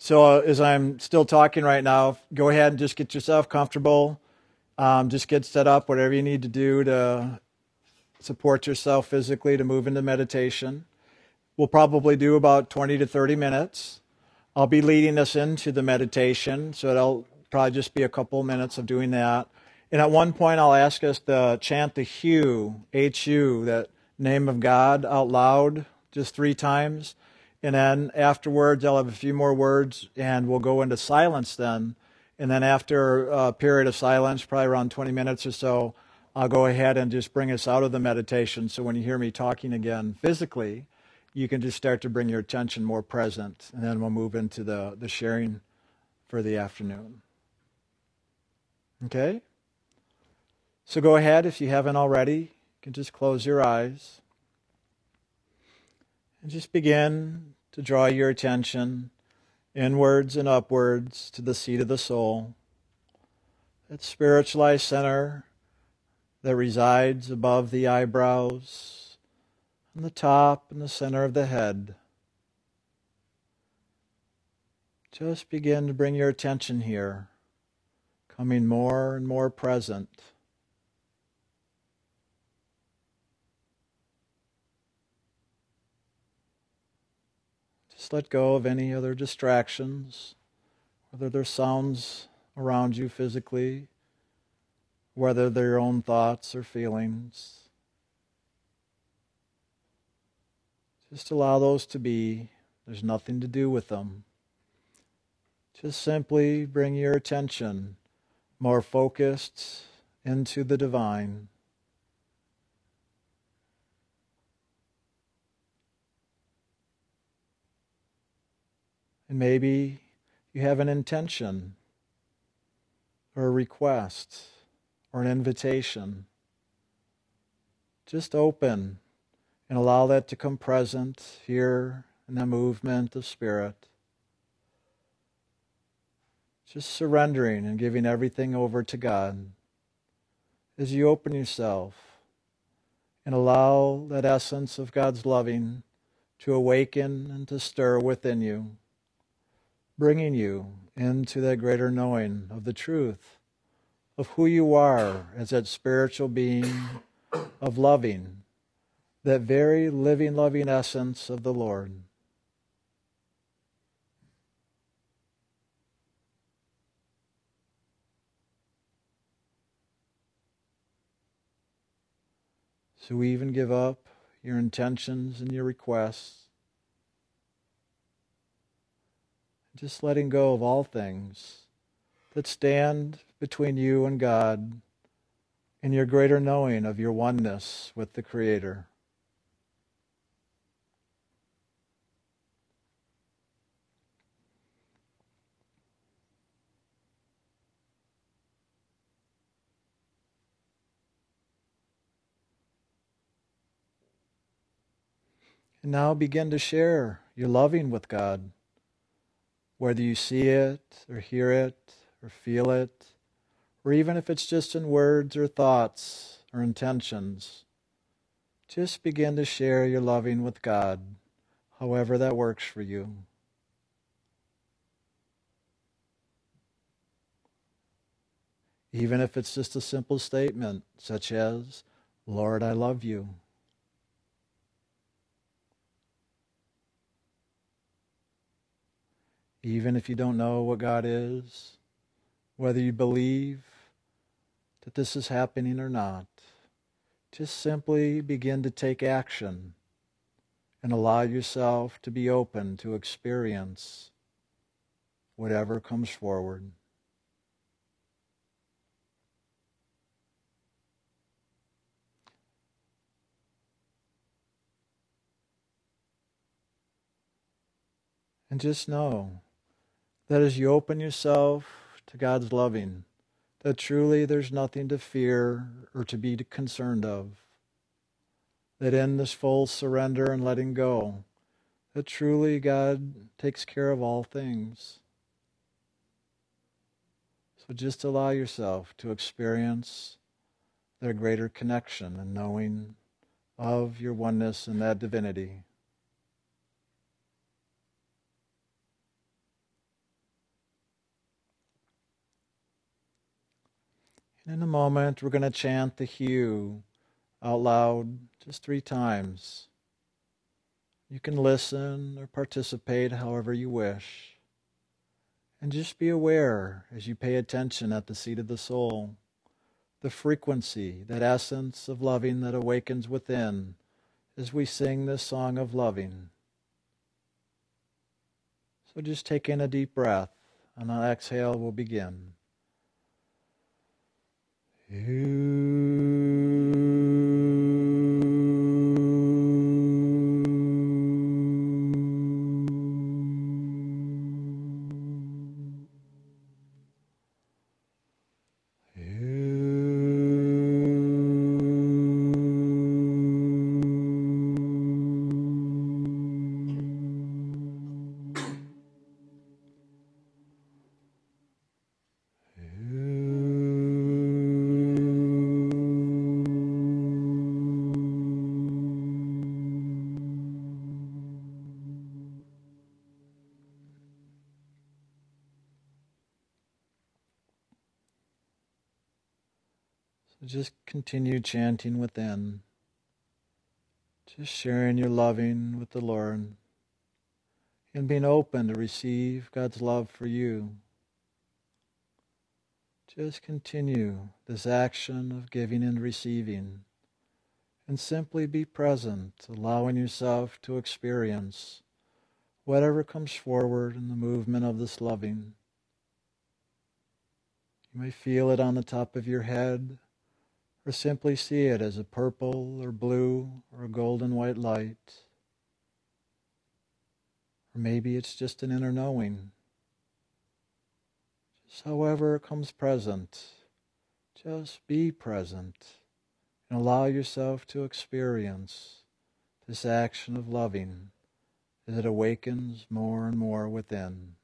So, uh, as I'm still talking right now, go ahead and just get yourself comfortable. Um, just get set up, whatever you need to do to support yourself physically to move into meditation. We'll probably do about 20 to 30 minutes. I'll be leading us into the meditation, so it'll probably just be a couple minutes of doing that. And at one point, I'll ask us to chant the HU, H-U, that name of God out loud just three times. And then afterwards, I'll have a few more words and we'll go into silence then. And then after a period of silence, probably around 20 minutes or so, I'll go ahead and just bring us out of the meditation. So when you hear me talking again physically, you can just start to bring your attention more present. And then we'll move into the, the sharing for the afternoon. Okay? So go ahead if you haven't already. You can just close your eyes. And just begin to draw your attention inwards and upwards to the seat of the soul, that spiritualized center that resides above the eyebrows, on the top and the center of the head. Just begin to bring your attention here, coming more and more present. Just let go of any other distractions, whether they're sounds around you physically, whether they're your own thoughts or feelings. Just allow those to be. There's nothing to do with them. Just simply bring your attention more focused into the divine. And maybe you have an intention or a request or an invitation. Just open and allow that to come present here in the movement of spirit. Just surrendering and giving everything over to God. As you open yourself and allow that essence of God's loving to awaken and to stir within you bringing you into that greater knowing of the truth of who you are as that spiritual being of loving, that very living, loving essence of the Lord. So we even give up your intentions and your requests just letting go of all things that stand between you and God in your greater knowing of your oneness with the Creator. And now begin to share your loving with God whether you see it or hear it or feel it, or even if it's just in words or thoughts or intentions, just begin to share your loving with God, however that works for you. Even if it's just a simple statement, such as, Lord, I love you. Even if you don't know what God is, whether you believe that this is happening or not, just simply begin to take action and allow yourself to be open to experience whatever comes forward. And just know that as you open yourself to God's loving, that truly there's nothing to fear or to be concerned of. That in this full surrender and letting go, that truly God takes care of all things. So just allow yourself to experience their greater connection and knowing of your oneness and that divinity. In a moment, we're going to chant the HU out loud just three times. You can listen or participate however you wish. And just be aware as you pay attention at the seat of the soul, the frequency, that essence of loving that awakens within as we sing this song of loving. So just take in a deep breath, and on exhale, we'll begin. Just continue chanting within, just sharing your loving with the Lord and being open to receive God's love for you. Just continue this action of giving and receiving and simply be present, allowing yourself to experience whatever comes forward in the movement of this loving. You may feel it on the top of your head or simply see it as a purple or blue or a golden white light. Or maybe it's just an inner knowing. Just however it comes present, just be present and allow yourself to experience this action of loving as it awakens more and more within.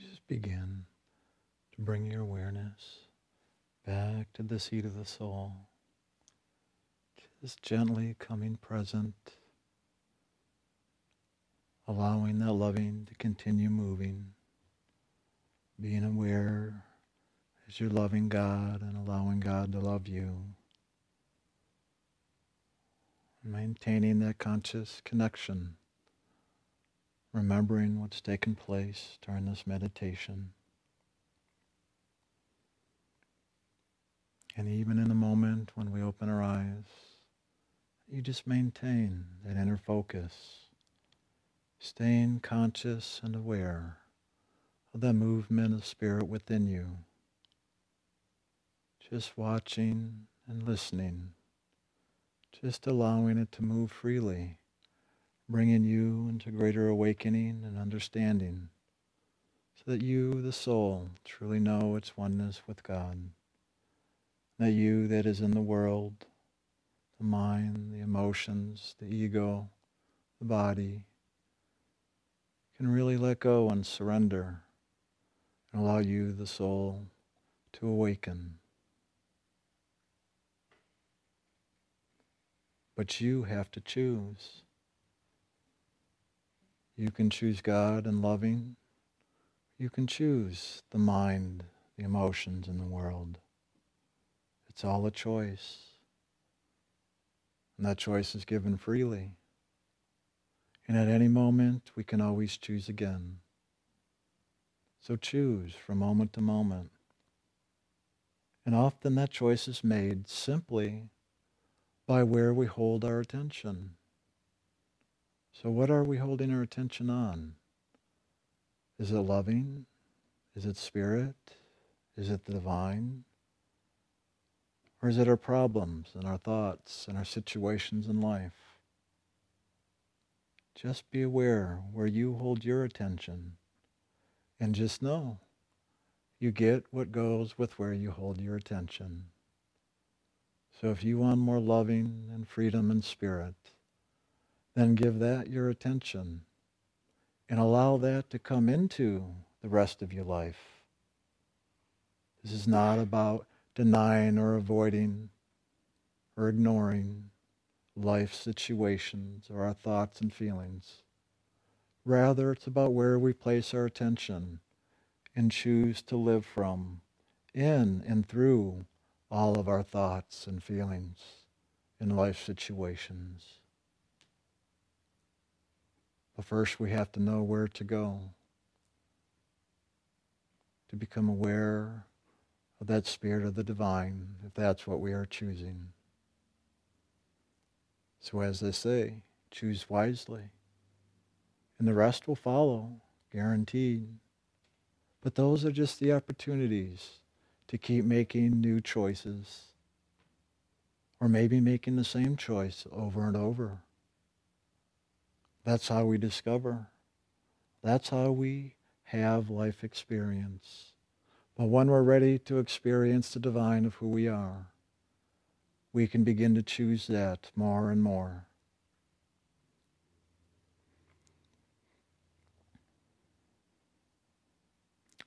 Just begin to bring your awareness back to the seat of the soul. Just gently coming present, allowing that loving to continue moving, being aware as you're loving God and allowing God to love you. Maintaining that conscious connection, remembering what's taken place during this meditation. And even in the moment when we open our eyes, you just maintain that inner focus, staying conscious and aware of the movement of spirit within you. Just watching and listening, just allowing it to move freely, bringing you into greater awakening and understanding so that you, the soul, truly know its oneness with God. That you that is in the world the mind, the emotions, the ego, the body, can really let go and surrender and allow you, the soul, to awaken. But you have to choose. You can choose God and loving. You can choose the mind, the emotions and the world. It's all a choice. And that choice is given freely. And at any moment, we can always choose again. So choose from moment to moment. And often that choice is made simply by where we hold our attention. So, what are we holding our attention on? Is it loving? Is it spirit? Is it the divine? Or is it our problems and our thoughts and our situations in life? Just be aware where you hold your attention and just know you get what goes with where you hold your attention. So if you want more loving and freedom and spirit, then give that your attention and allow that to come into the rest of your life. This is not about denying or avoiding or ignoring life situations or our thoughts and feelings. Rather, it's about where we place our attention and choose to live from, in and through all of our thoughts and feelings in life situations. But first, we have to know where to go to become aware of that spirit of the divine, if that's what we are choosing. So, as they say, choose wisely, and the rest will follow, guaranteed. But those are just the opportunities to keep making new choices, or maybe making the same choice over and over. That's how we discover. That's how we have life experience. But when we're ready to experience the divine of who we are, we can begin to choose that more and more.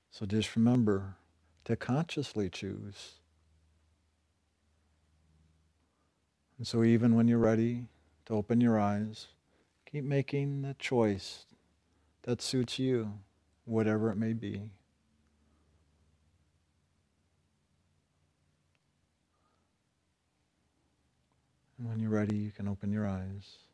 So just remember to consciously choose. And so even when you're ready to open your eyes, keep making the choice that suits you, whatever it may be. And when you're ready, you can open your eyes.